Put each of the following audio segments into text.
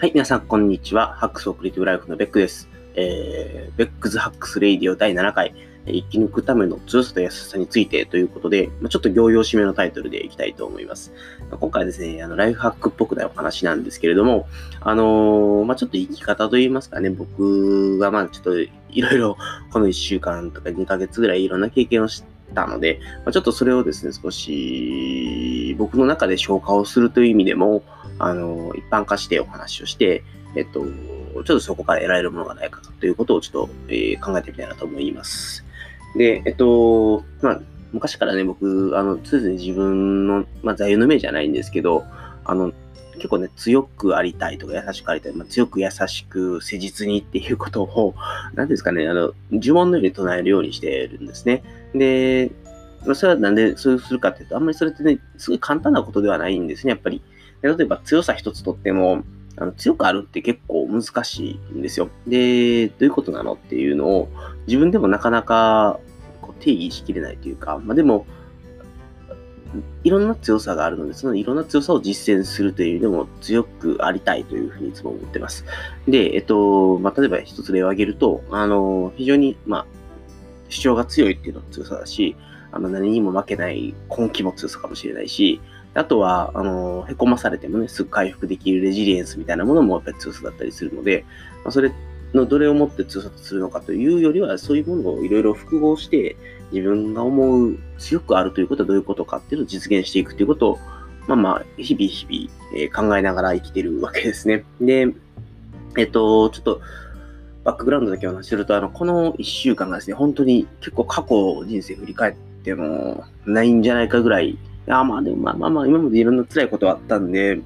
はい、皆さん、こんにちは。 Hacks for Creative Life のベックです。えー、 Beck's Hacks Radio 第7回、生き抜くための強さと優しさについてということで、ま、ちょっと仰々しめのタイトルでいきたいと思います。今回はですね、あのライフハックっぽくないお話なんですけれども、あのー、まあ、ちょっと生き方といいますかね、僕がまあちょっといろいろこの1週間とか2ヶ月ぐらいいろんな経験をしたので、まあ、ちょっとそれをですね、少し僕の中で消化をするという意味でも、あの、一般化してお話をして、えっと、ちょっとそこから得られるものがないかということをちょっと、えー、考えてみたいなと思います。で、えっと、まあ、昔からね、僕、あの、常々自分の、まあ、座右の銘じゃないんですけど、あの、結構ね、強くありたいとか、優しくありたい、まあ、強く優しく、誠実にっていうことを、何ですかね、あの、呪文のように唱えるようにしてるんですね。で、それはなんでそうするかっていうと、あんまりそれってね、すごい簡単なことではないんですね、やっぱり。例えば強さ一つとっても、あの強くあるって結構難しいんですよ。で、どういうことなのっていうのを自分でもなかなかこう定義しきれないというか、まあ、でも、いろんな強さがあるので、そのいろんな強さを実践するという意味でも強くありたいというふうにいつも思ってます。で、えっと、まあ、例えば一つ例を挙げると、あの、非常に、まあ、主張が強いっていうのも強さだし、あの、何にも負けない根気も強さかもしれないし、あとは、あの、へこまされてもね、すぐ回復できるレジリエンスみたいなものもやっぱり強さだったりするので、まあ、それのどれをもって強さとするのかというよりは、そういうものをいろいろ複合して、自分が思う強くあるということはどういうことかっていうのを実現していくということを、まあまあ、日々日々、えー、考えながら生きてるわけですね。で、えっと、ちょっと、バックグラウンドだけお話しすると、あの、この1週間がですね、本当に結構過去人生振り返ってもないんじゃないかぐらいや、まあでもまあまあまあ、今までいろんな辛いことはあったんで、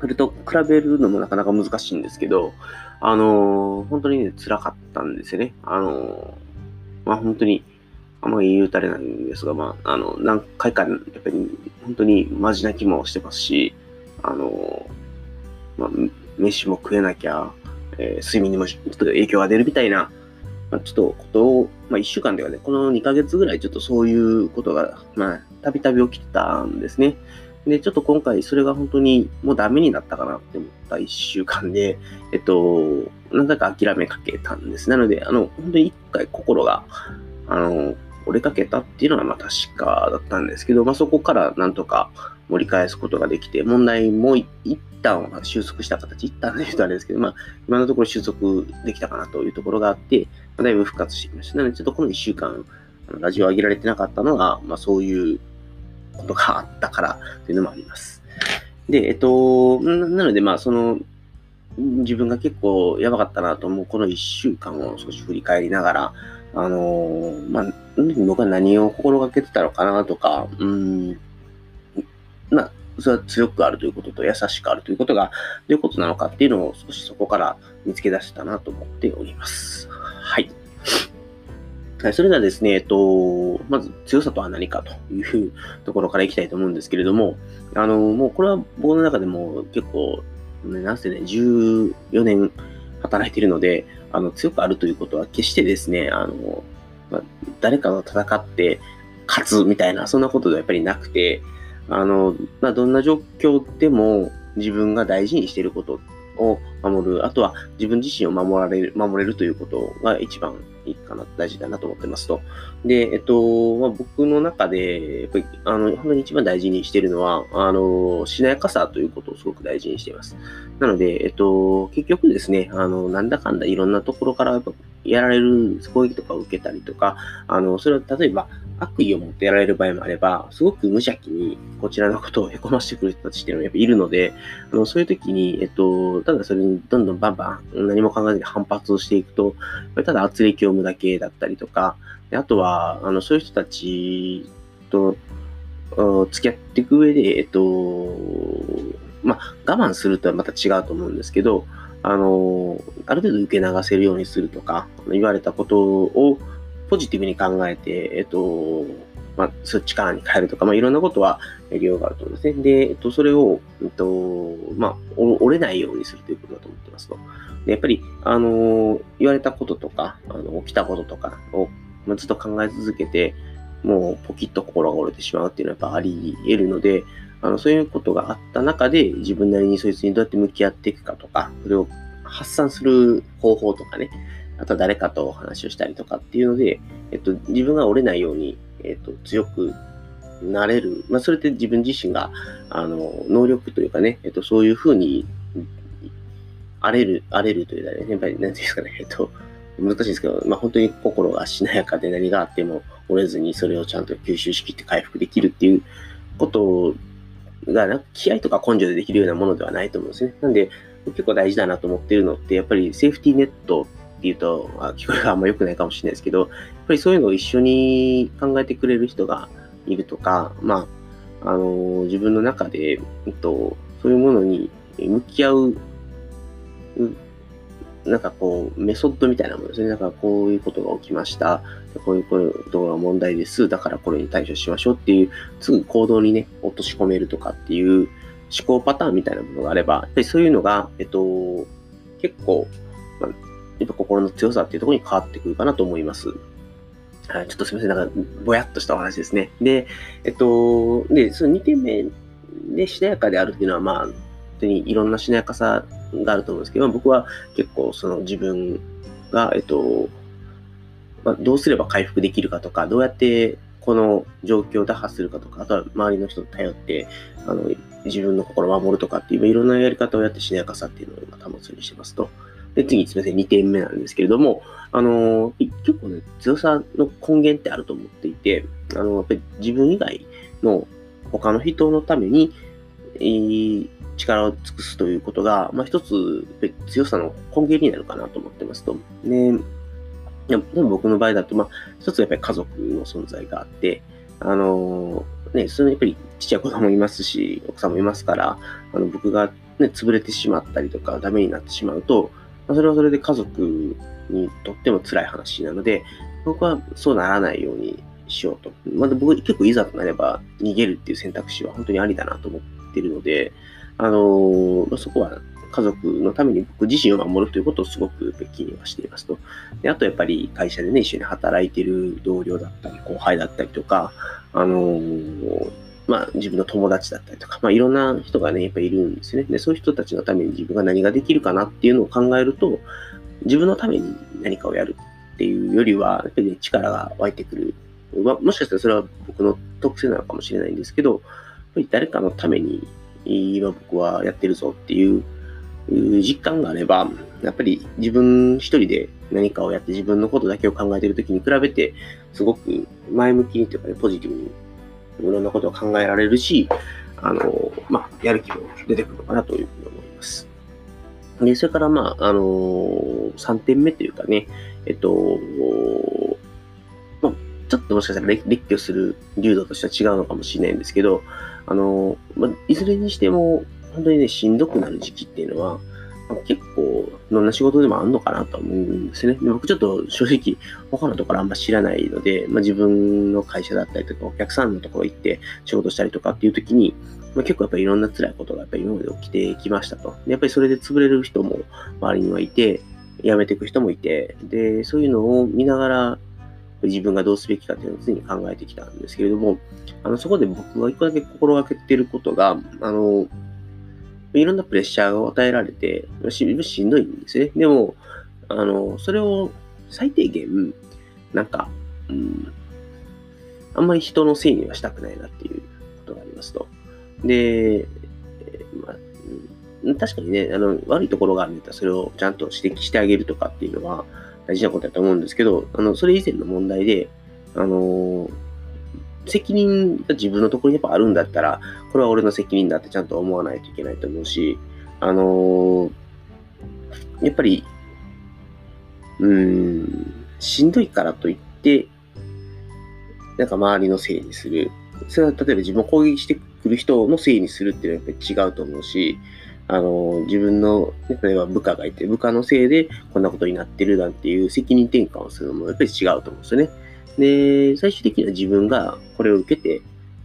それと比べるのもなかなか難しいんですけど、あのー、本当にね、辛かったんですよね。あのー、まあ本当に、あんまり言うたれないんですが、まあ、あの、何回か、やっぱり、本当にマジ泣きもしてますし、あのー、まあ、飯も食えなきゃ、えー、睡眠にもちょっと影響が出るみたいな、まあ、ちょっとことを、まあ、1週間ではね、この2ヶ月ぐらいちょっとそういうことが、まあ、たびたび起きてたんですね。で、ちょっと今回それが本当にもうダメになったかなって思った1週間で、えっと、なんだか諦めかけたんです。なので、あの、本当に一回心が、あの、折れかけたっていうのはまあ確かだったんですけど、まあそこからなんとか盛り返すことができて、問題も一旦は収束した形、一旦で言うとあれですけど、まあ今のところ収束できたかなというところがあって、まあ、だいぶ復活してきました。なのでちょっとこの1週間、ラジオ上げられてなかったのは、まあそういうことがあったからというのもあります。で、えっと、なのでまあその、自分が結構やばかったなと思うこの1週間を少し振り返りながら、あの、まあ、僕は何を心がけてたのかなとか、うん、まあ、それは強くあるということと優しくあるということがどういうことなのかっていうのを少しそこから見つけ出したなと思っております。はい。はい、それではですね、えっと、まず強さとは何かというところからいきたいと思うんですけれども、あの、もうこれは僕の中でも結構、ね、なんせね、14年働いているので、あの、強くあるということは決してですね、あの、ま、誰かと戦って勝つみたいな、そんなことではやっぱりなくて、あの、まあ、どんな状況でも自分が大事にしていることを守る、あとは自分自身を守られる、守れるということが一番いいかな、大事だなと思ってますと。で、えっと、まあ、僕の中で、やっぱり、あの、本当に一番大事にしているのは、あの、しなやかさということをすごく大事にしています。なので、えっと、結局ですね、あの、なんだかんだいろんなところからやっぱやられる攻撃とかを受けたりとか、あの、それは例えば悪意を持ってやられる場合もあれば、すごく無邪気にこちらのことをへこましてくる人たちっていうのがやっぱいるので、あの、そういう時に、えっと、ただそれにどんどんバンバン何も考えずに反発をしていくと、ただ圧力を生むだけだったりとか、あとは、あの、そういう人たちと、付き合っていく上で、えっと、まあ、我慢するとはまた違うと思うんですけど、あの、ある程度受け流せるようにするとか、言われたことをポジティブに考えて、えっと、まあ、そっち側に変えるとか、まあ、いろんなことは利用があると思うんですね。で、えっと、それを、えっと、まあ、折れないようにするということだと思ってますと。で、やっぱり、あの、言われたこととか、あの、起きたこととかを、まあ、ずっと考え続けて、もうポキッと心が折れてしまうっていうのはやっぱあり得るので、あの、そういうことがあった中で、自分なりにそいつにどうやって向き合っていくかとか、それを発散する方法とかね、あとは誰かとお話をしたりとかっていうので、えっと、自分が折れないように、えっと、強くなれる。まあ、それって自分自身が、あの、能力というかね、えっと、そういうふうに、荒れる、荒れるというかね、やっぱり、なんていうんですかね、えっと、難しいですけど、まあ、本当に心がしなやかで何があっても折れずにそれをちゃんと吸収しきって回復できるっていうことが、な気合とか根性でできるようなものではないと思うんですね。なんで、結構大事だなと思ってるのって、やっぱりセーフティーネットっていうと、あ聞こえがあんま良くないかもしれないですけど、やっぱりそういうのを一緒に考えてくれる人がいるとか、まあ、あの自分の中で、えっと、そういうものに向き合う、なんかこう、メソッドみたいなものですね。だからこういうことが起きました。こういうことが問題です。だからこれに対処しましょうっていう、すぐ行動にね、落とし込めるとかっていう思考パターンみたいなものがあれば、やっぱりそういうのが、えっと、結構、まあ、やっぱ心の強さっていうところに変わってくるかなと思います。はい、ちょっとすみません。なんか、ぼやっとしたお話ですね。で、えっと、で、その2点目でしなやかであるっていうのは、まあ、本当にいろんなしなやかさがあると思うんですけど、僕は結構その自分が、えっと、まあ、どうすれば回復できるかとか、どうやってこの状況を打破するかとか、あとは周りの人と頼って、あの、自分の心を守るとかっていう、いろんなやり方をやってしなやかさっていうのを今保つようにしてますと。で、次、すみません、2点目なんですけれども、あの、結構ね、強さの根源ってあると思っていて、あの、やっぱり自分以外の他の人のために、えー、力を尽くすということが、まあ、一つ強さの根源になるかなと思ってますと。ね、でも僕の場合だと、まあ、一つやっぱり家族の存在があって、あのね、そのやっぱりちっちゃい子供いますし、奥さんもいますから、あの僕がね、潰れてしまったりとか、ダメになってしまうと、まあ、それはそれで家族にとっても辛い話なので、僕はそうならないようにしようと。まだ僕結構いざとなれば逃げるっていう選択肢は本当にありだなと思ってるので、あの、そこは家族のために僕自身を守るということをすごく気にはしていますと。であとやっぱり会社でね、一緒に働いてる同僚だったり、後輩だったりとか、あのー、まあ、自分の友達だったりとか、まあ、いろんな人がね、やっぱいるんですね。で、そういう人たちのために自分が何ができるかなっていうのを考えると、自分のために何かをやるっていうよりは、やっぱり、ね、力が湧いてくる。まあ、もしかしたらそれは僕の特性なのかもしれないんですけど、やっぱり誰かのために今僕はやってるぞっていう実感があれば、やっぱり自分一人で何かをやって自分のことだけを考えているときに比べて、すごく前向きにというかね、ポジティブにいろんなことを考えられるし、あの、まあ、やる気も出てくるのかなというふうに思います。で、それから、まあ、あのー、3点目というかね、えっと、まあ、ちょっともしかしたら列挙する流度としては違うのかもしれないんですけど、あの、まあ、いずれにしても、本当にね、しんどくなる時期っていうのは、結構、どんな仕事でもあるのかなと思うんですね。僕ちょっと正直、他のところあんま知らないので、まあ、自分の会社だったりとか、お客さんのところ行って仕事したりとかっていう時に、まあ、結構やっぱりいろんな辛いことがやっぱり今まで起きてきましたと。やっぱりそれで潰れる人も周りにはいて、辞めていく人もいて、で、そういうのを見ながら、自分がどうすべきかっていうのを常に考えてきたんですけれども、あの、そこで僕が一個だけ心がけてることが、あの、いろんなプレッシャーが与えられて、ししんどいんですね。でも、あの、それを最低限、なんか、うん、あんまり人のせいにはしたくないなっていうことがありますと。で、まあ、確かにね、あの、悪いところがあるんだったらそれをちゃんと指摘してあげるとかっていうのは大事なことだと思うんですけど、あの、それ以前の問題で、あの、責任が自分のところにやっぱあるんだったら、これは俺の責任だってちゃんと思わないといけないと思うし、あのー、やっぱり、うーん、しんどいからといって、なんか周りのせいにする。それは例えば自分を攻撃してくる人のせいにするっていうのはやっぱり違うと思うし、あの、自分の、例えば部下がいて、部下のせいでこんなことになってるなんていう責任転換をするのもやっぱり違うと思うんですよね。で、最終的には自分がこれを受けて、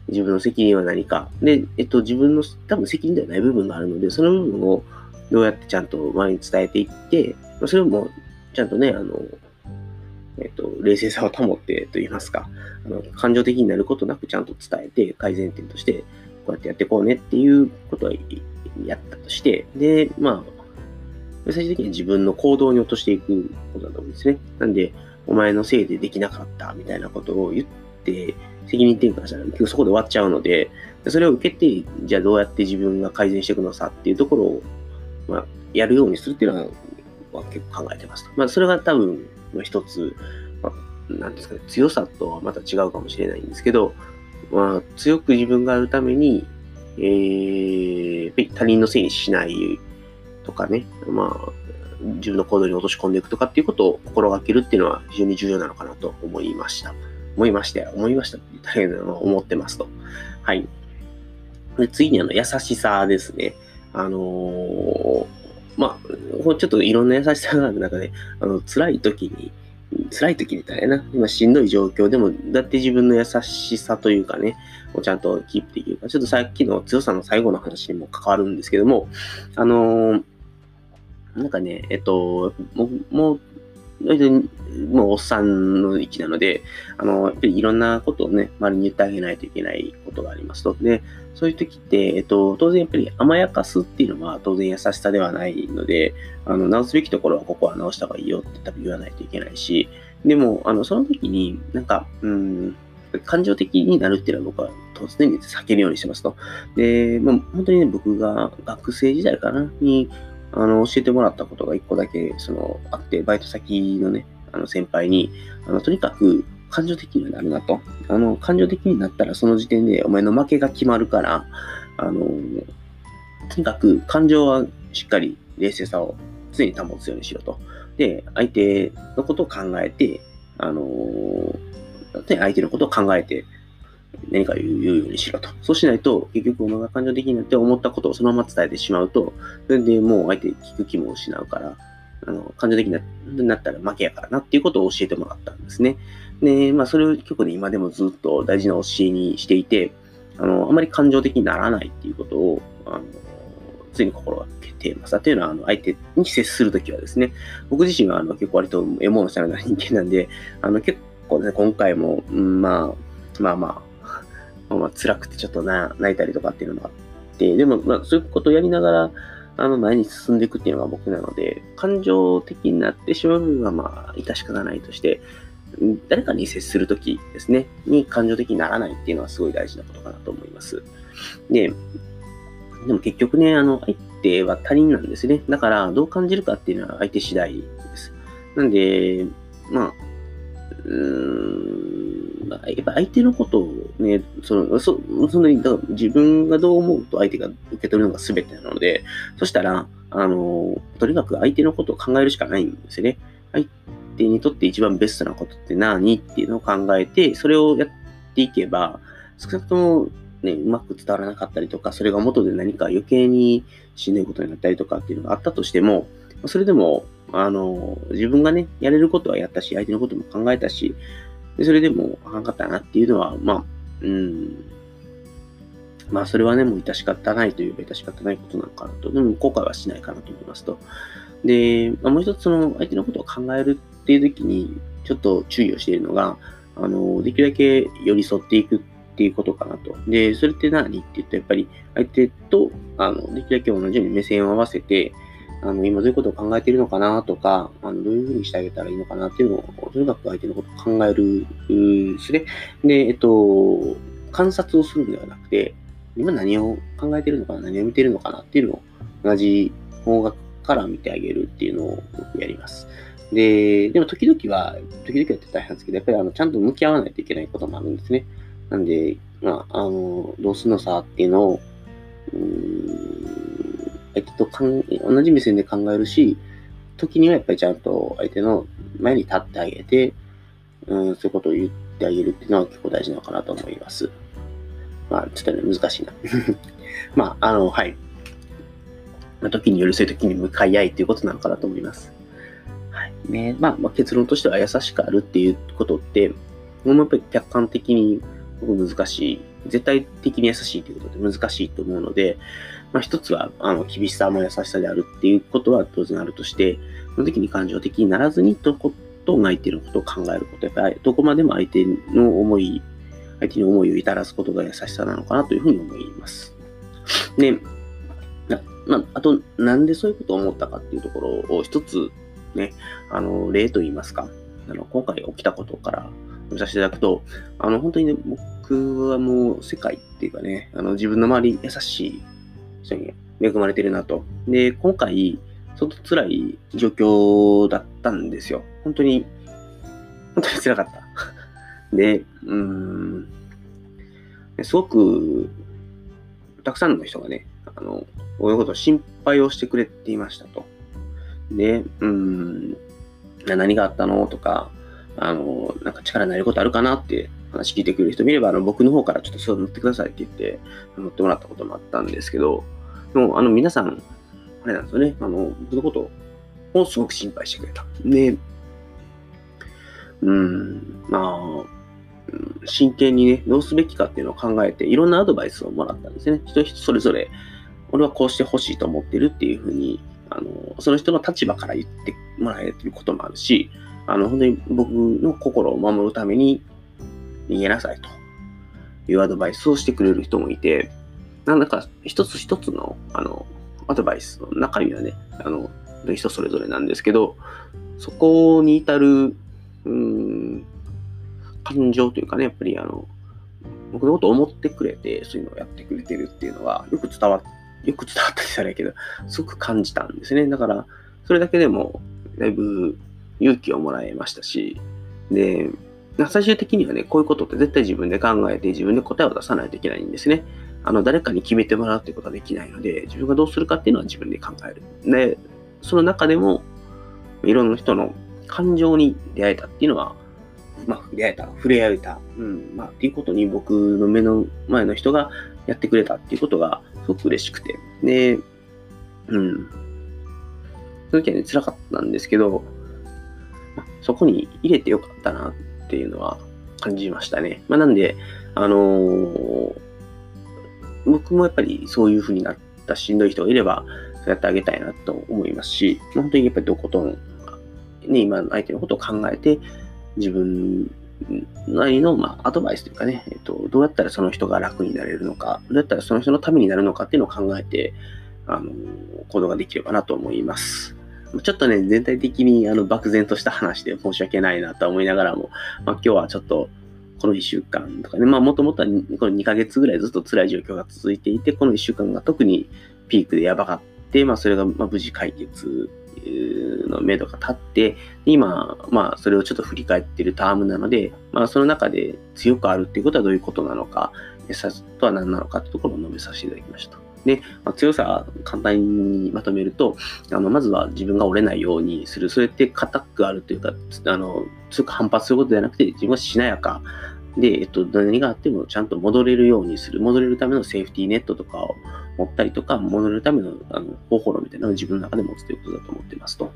自分の責任は何か。で、えっと、自分の多分責任ではない部分があるので、その部分をどうやってちゃんと前に伝えていって、それもちゃんとね、あの、えっと、冷静さを保ってと言いますか、あの感情的になることなくちゃんと伝えて、改善点として、こうやってやっていこうねっていうことはやったとして、で、まあ、最終的には自分の行動に落としていくことだと思うんですね。なんで、お前のせいでできなかったみたいなことを言って、責任転嫁したら結局そこで終わっちゃうので、それを受けて、じゃあどうやって自分が改善していくのさっていうところを、まあ、やるようにするっていうのは結構考えてますまあ、それが多分、一つ、まあ、なんですかね、強さとはまた違うかもしれないんですけど、まあ、強く自分があるために、えー、他人のせいにしないとかね、まあ、自分の行動に落とし込んでいくとかっていうことを心がけるっていうのは非常に重要なのかなと思いました。思いました。思いましたって言ったら変なのは思ってますと。はい。で次にあの、優しさですね。あのー、まあ、ちょっといろんな優しさがある中で、あの、辛い時に、辛い時みたいな、今しんどい状況でも、だって自分の優しさというかね、をちゃんとキープできるか、ちょっとさっきの強さの最後の話にも関わるんですけども、あのー、なんかね、えっと、もう、もうもうおっさんの域なので、あの、やっぱりいろんなことをね、周りに言ってあげないといけないことがありますと。で、そういう時って、えっと、当然やっぱり甘やかすっていうのは当然優しさではないので、あの、直すべきところはここは直した方がいいよって多分言わないといけないし、でも、あの、その時になんか、うん、感情的になるっていうのは僕は突然に避けるようにしてますと。で、まあ、本当にね、僕が学生時代かな、に、あの、教えてもらったことが一個だけ、その、あって、バイト先のね、あの、先輩に、あの、とにかく、感情的になるなと。あの、感情的になったら、その時点でお前の負けが決まるから、あの、とにかく感情はしっかり冷静さを常に保つようにしろと。で、相手のことを考えて、あの、相手のことを考えて、何か言うようにしろと。そうしないと、結局お前が感情的になって思ったことをそのまま伝えてしまうと、それでもう相手聞く気も失うから、あの、感情的になったら負けやからなっていうことを教えてもらったんですね。で、まあそれを結構ね、今でもずっと大事な教えにしていて、あの、あまり感情的にならないっていうことを、あの、常に心がけています。というのは、あの、相手に接するときはですね、僕自身はあの結構割とエモーショナルな人間なんで、あの、結構ね、今回も、うん、まあ、まあまあ、まあ、まあ辛くてちょっとな泣いたりとかっていうのもあって、でも、まあ、そういうことをやりながら、あの、前に進んでいくっていうのが僕なので、感情的になってしまう部分は、まあ、致し方ないとして、誰かに接するときですね、に感情的にならないっていうのはすごい大事なことかなと思います。で、でも結局ね、あの、相手は他人なんですね。だから、どう感じるかっていうのは相手次第です。なんで、まあ、うーん、やっぱ相手のことをね、その、そそのだから自分がどう思うと相手が受け取るのが全てなので、そしたら、あの、とにかく相手のことを考えるしかないんですよね。相手にとって一番ベストなことって何っていうのを考えて、それをやっていけば、少なくともね、うまく伝わらなかったりとか、それが元で何か余計にしんどいことになったりとかっていうのがあったとしても、それでも、あの、自分がね、やれることはやったし、相手のことも考えたし、でそれでもあかんかったなっていうのは、まあ、うん。まあ、それはね、もう致し方ないといえば致し方ないことなのかなと。でも、後悔はしないかなと思いますと。で、まあ、もう一つ、その、相手のことを考えるっていう時に、ちょっと注意をしているのが、あの、できるだけ寄り添っていくっていうことかなと。で、それって何って言うと、やっぱり相手と、あの、できるだけ同じように目線を合わせて、あの、今どういうことを考えているのかなとか、あの、どういうふうにしてあげたらいいのかなっていうのを、とにかく相手のことを考えるですね。で、えっと、観察をするんではなくて、今何を考えているのかな、何を見ているのかなっていうのを同じ方角から見てあげるっていうのを僕やります。で、でも時々は、時々はって大変ですけど、やっぱりあの、ちゃんと向き合わないといけないこともあるんですね。なんで、まあ、あの、どうするのさっていうのを、相手とかん同じ目線で考えるし、時にはやっぱりちゃんと相手の前に立ってあげて、うん、そういうことを言ってあげるっていうのは結構大事なのかなと思います。まあ、ちょっとね、難しいな。まあ、あの、はい。まあ、時によるそうい時に向かい合いということなのかなと思います。はい。ね、まあ、まあ、結論としては優しくあるっていうことって、もうやっぱり客観的に難しい。絶対的に優しいということで難しいと思うので、まあ、一つは、あの、厳しさも優しさであるっていうことは当然あるとして、その時に感情的にならずにとことを相手のことを考えること、やっぱりどこまでも相手の思い、相手に思いを至らすことが優しさなのかなというふうに思います。で、まあ、あと、なんでそういうことを思ったかっていうところを一つね、あの、例と言いますか、あの、今回起きたことから見させていただくと、あの、本当にね、僕はもう世界っていうかね、あの、自分の周り優しい人に恵まれてるなと。で、今回、相当辛い状況だったんですよ。本当に、本当に辛かった。で、うーん、すごく、たくさんの人がね、あの、こういうことを心配をしてくれていましたと。で、うん、何があったのとか、あの、なんか力になることあるかなって話聞いてくれる人見れば、あの、僕の方からちょっとそう乗ってくださいって言って、乗ってもらったこともあったんですけど、でも、あの、皆さん、あれなんですよね、あの、僕のことをすごく心配してくれた。で、うん、まあ、真剣にね、どうすべきかっていうのを考えて、いろんなアドバイスをもらったんですね。人人それぞれ、俺はこうしてほしいと思ってるっていうふうに、あの、その人の立場から言ってもらえることもあるし、あの、本当に僕の心を守るために逃げなさいというアドバイスをしてくれる人もいて、なんだか一つ一つの、あの、アドバイスの中身はね、あの、人それぞれなんですけど、そこに至る、うん、感情というかね、やっぱりあの、僕のことを思ってくれて、そういうのをやってくれてるっていうのは、よく伝わってよく伝わったりしたらいけど、すごく感じたんですね。だから、それだけでも、だいぶ勇気をもらえましたし、で、最終的にはね、こういうことって絶対自分で考えて自分で答えを出さないといけないんですね。あの、誰かに決めてもらうってことはできないので、自分がどうするかっていうのは自分で考える。で、その中でも、いろんな人の感情に出会えたっていうのは、まあ、触れ合えた、触れ合えた、うん、まあ、っていうことに僕の目の前の人がやってくれたっていうことが、すごく嬉しくて。で、うん。その時はね、辛かったんですけど、そこに入れてよかったなっていうのは感じましたね。まあ、なんで、あのー、僕もやっぱりそういう風になったしんどい人がいれば、そうやってあげたいなと思いますし、本当にやっぱりどことん、ね、今の相手のことを考えて、自分なりの、まあ、アドバイスというかね、えっと、どうやったらその人が楽になれるのか、どうやったらその人のためになるのかっていうのを考えて、あの、行動ができればなと思います。ちょっとね、全体的にあの漠然とした話で申し訳ないなと思いながらも、まあ、今日はちょっとこの1週間とかね、まあもともとはこの2ヶ月ぐらいずっと辛い状況が続いていて、この1週間が特にピークでやばかって、まあそれがま無事解決の目処が立って、今、まあ、それをちょっと振り返っているタームなので、まあ、その中で強くあるっていうことはどういうことなのか、さとは何なのかってところを述べさせていただきました。で、まあ、強さ簡単にまとめると、あの、まずは自分が折れないようにする。それって硬くあるというか、あの、強く反発することではなくて、自分はしなやかで、えっと、何があってもちゃんと戻れるようにする、戻れるためのセーフティーネットとかを持ったりとか、戻れるためのあの方法論みたいなのを自分の中で持つということだと思ってますと。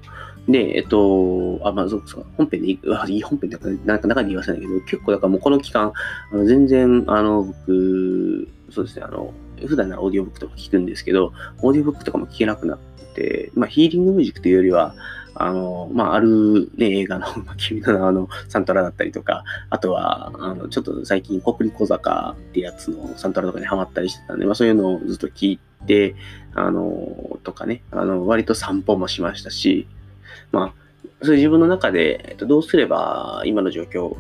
で、えっと、あ、まあ、そうそう、本編で、あいい本編で、なんか中で言わせないけど、結構だからもうこの期間、あの全然、あの、僕、そうですね、あの、普段ならオーディオブックとか聞くんですけど、オーディオブックとかも聞けなくなって、まあ、ヒーリングミュージックというよりは、あの、まあ、ある、ね、映画の、君の名のサントラだったりとか、あとは、あの、ちょっと最近、国立小坂ってやつのサントラとかにハマったりしてたんで、まあ、そういうのをずっと聞いて、あの、とかね、あの、割と散歩もしましたし、まあ、そういう自分の中で、えっと、どうすれば今の状況、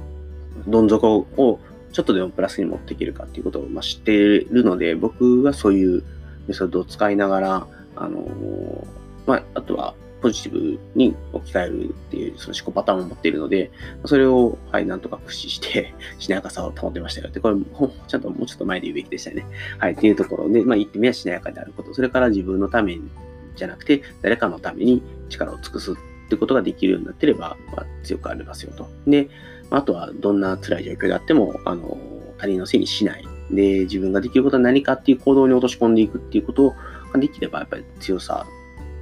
どん底をちょっとでもプラスに持っていけるかっていうことを、まあ、知っているので、僕はそういうメソッドを使いながら、あの、まあ、あとは、ポジティブに置き換えるっていうその思考パターンを持っているので、それを、はい、なんとか駆使して、しなやかさを保ってましたよって、これ、ちゃんともうちょっと前で言うべきでしたね。はい、っていうところで、まあ、言ってみればしなやかであること、それから自分のためじゃなくて、誰かのために力を尽くすってことができるようになってれば、まあ、強くありますよと。で、あとは、どんな辛い状況であっても、あの、他人のせいにしない。で、自分ができることは何かっていう行動に落とし込んでいくっていうことができれば、やっぱり強さ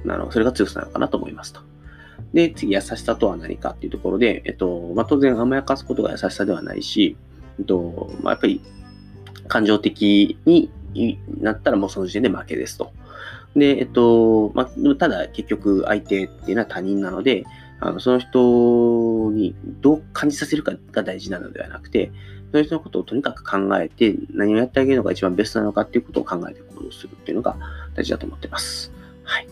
あの、それが強さなのかなと思いますと。で、次、優しさとは何かっていうところで、えっと、まあ、当然甘やかすことが優しさではないし、えっと、まあ、やっぱり感情的になったらもうその時点で負けですと。で、えっと、まあ、ただ結局相手っていうのは他人なので、あのその人にどう感じさせるかが大事なのではなくて、その人のことをとにかく考えて、何をやってあげるのが一番ベストなのかっていうことを考えて行動するっていうのが大事だと思ってます。はい。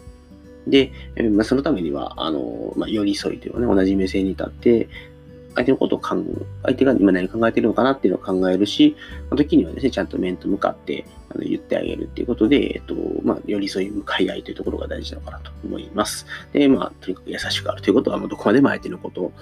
で、まあ、そのためには、あの、まあ、寄り添いというね、同じ目線に立って、相手のことを考え、相手が今何考えてるのかなっていうのを考えるし、時にはですね、ちゃんと面と向かってあの言ってあげるっていうことで、えっと、まあ、寄り添い向かい合いというところが大事なのかなと思います。で、まあ、とにかく優しくあるということは、もうどこまでも相手のことを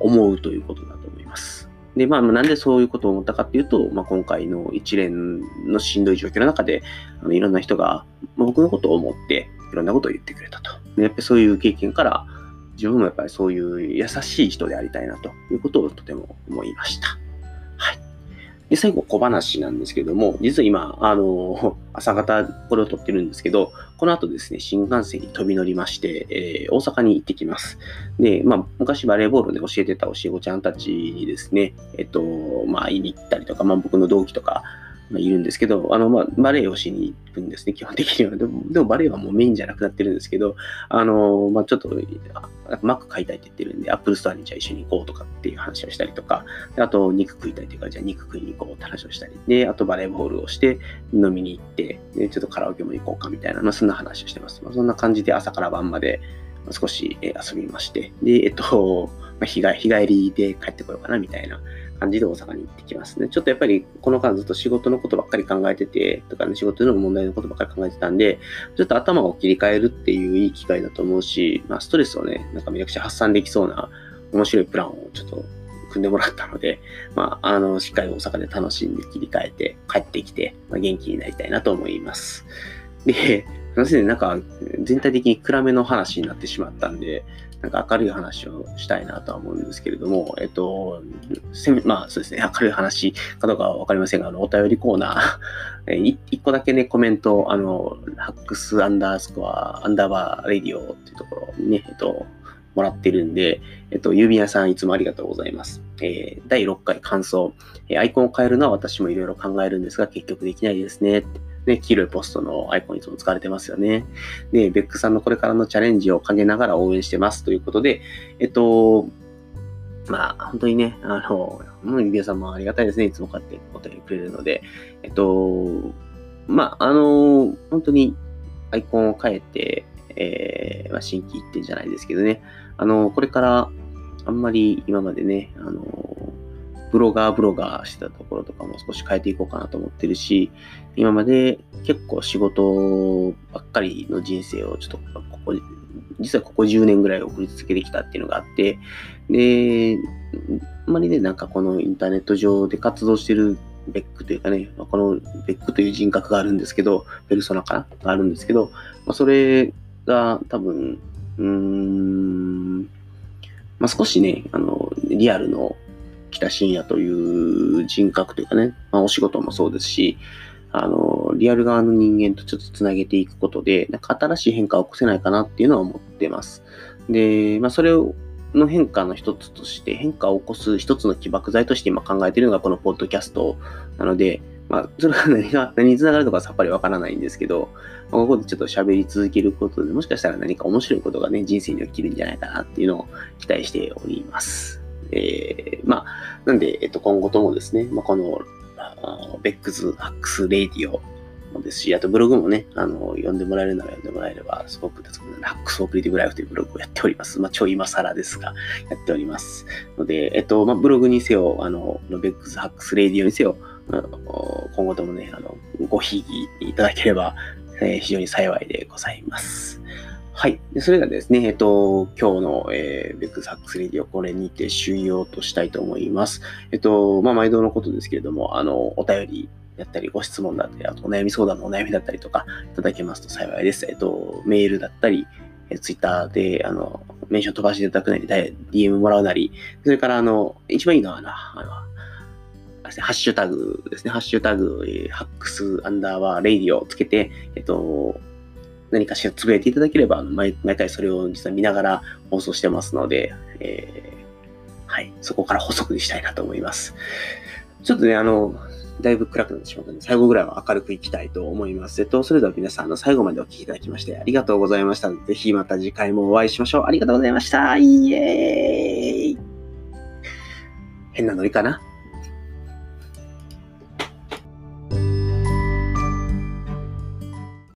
思うということだと思います。で、まあ、なんでそういうことを思ったかっていうと、まあ、今回の一連のしんどい状況の中で、あのいろんな人が僕のことを思って、いろんなことを言ってくれたと。でやっぱりそういう経験から、自分もやっぱりそういう優しい人でありたいなということをとても思いました。はい。で、最後、小話なんですけども、実は今、あの、朝方これを撮ってるんですけど、この後ですね、新幹線に飛び乗りまして、えー、大阪に行ってきます。で、まあ、昔バレーボールで教えてた教え子ちゃんたちにですね、えっと、まあ、会いに行ったりとか、まあ、僕の同期とか、まあ、いるんですけど、あの、まあ、バレエをしに行くんですね、基本的には。でも、でもバレエはもうメインじゃなくなってるんですけど、あの、まあ、ちょっと、マック買いたいって言ってるんで、アップルストアにじゃあ一緒に行こうとかっていう話をしたりとか、あと、肉食いたいっていうか、じゃあ肉食いに行こうって話をしたり、で、あとバレーボールをして、飲みに行って、で、ちょっとカラオケも行こうかみたいな、まあ、そんな話をしてます。まあ、そんな感じで朝から晩まで少し遊びまして、で、えっと、まあ、日帰りで帰ってこようかなみたいな感じで大阪に行ってきますね。ちょっとやっぱりこの間ずっと仕事のことばっかり考えてて、とかね、仕事の問題のことばっかり考えてたんで、ちょっと頭を切り替えるっていういい機会だと思うし、まあ、ストレスをね、なんかめちゃくちゃ発散できそうな面白いプランをちょっと組んでもらったので、まあ、あの、しっかり大阪で楽しんで切り替えて帰ってきて、まあ、元気になりたいなと思います。で、すいません、なんか全体的に暗めの話になってしまったんで、なんか明るい話をしたいなとは思うんですけれども、えっと、まあそうですね、明るい話かどうかはわかりませんが、あの、お便りコーナー、一個だけね、コメント、あの、ハックスアンダースコア、アンダーバーレディオっていうところにね、えっと、もらってるんで、えっと、郵便屋さんいつもありがとうございます。えー、第6回感想、えアイコンを変えるのは私もいろいろ考えるんですが、結局できないですね。ね、黄色いポストのアイコンいつも使われてますよね。で、ベックさんのこれからのチャレンジを陰ながら応援してますということで、えっと、まあ、本当にね、あの、もう指輪さんもありがたいですね。いつも買ってお便りくれるので、えっと、まあ、あの、本当にアイコンを変えて、えー、まあ、新規一点じゃないですけどね、あの、これからあんまり今までね、あの、ブロガーブロガーしてたところとかも少し変えていこうかなと思ってるし、今まで結構仕事ばっかりの人生をちょっとここ、実はここ10年ぐらい送り続けてきたっていうのがあって、で、あんまりね、なんかこのインターネット上で活動してるベックというかね、このベックという人格があるんですけど、ペルソナかながあるんですけど、まあ、それが多分、うーん、まあ、少しね、あの、リアルの北信也という人格というかね、まあ、お仕事もそうですし、あの、リアル側の人間とちょっとつなげていくことで、なんか新しい変化を起こせないかなっていうのは思ってます。で、まあ、それを、の変化の一つとして、変化を起こす一つの起爆剤として今考えているのがこのポッドキャストなので、まあ、それが何が、何につながるのかさっぱりわからないんですけど、まあ、ここでちょっと喋り続けることで、もしかしたら何か面白いことがね、人生に起きるんじゃないかなっていうのを期待しております。えー、まあ、なんで、えっと、今後ともですね、まあ、この、 Beck's Hacks Radio もですし、あとブログもね、あの、読んでもらえるなら読んでもらえれば、すごく、Hacks for Creative Life というブログをやっております。まあ、超今更ですが、やっております。ので、えっと、まあ、ブログにせよ、あの、 Beck's Hacks Radio にせよ、今後ともね、あの、ごひいきいただければ、えー、非常に幸いでございます。はい。でそれではですね、えっと、今日の、えー、 Beck's Hacks Radio、これにて終了としたいと思います。えっと、まあ、毎度のことですけれども、あの、お便りだったり、ご質問だったり、あと、お悩み相談のお悩みだったりとか、いただけますと幸いです。えっと、メールだったり、えツイッターで、あの、メンション飛ばしていただくなり、DM もらうなり、それから、あの、一番いいのは、あの、あのハッシュタグですね。ハッシュタグ、えー、 hacks アンダーバーレディをつけて、えっと、何かしらつぶやいていただければ、毎毎回それを実は見ながら放送してますので、えー、はい、そこから捕捉にしたいなと思います。ちょっとね、あの、だいぶ暗くなってしまったので、最後ぐらいは明るくいきたいと思います。えっと、それでは皆さん、あの、最後までお聴きいただきましてありがとうございました。ぜひまた次回もお会いしましょう。ありがとうございました。イエーイ変なノリかな？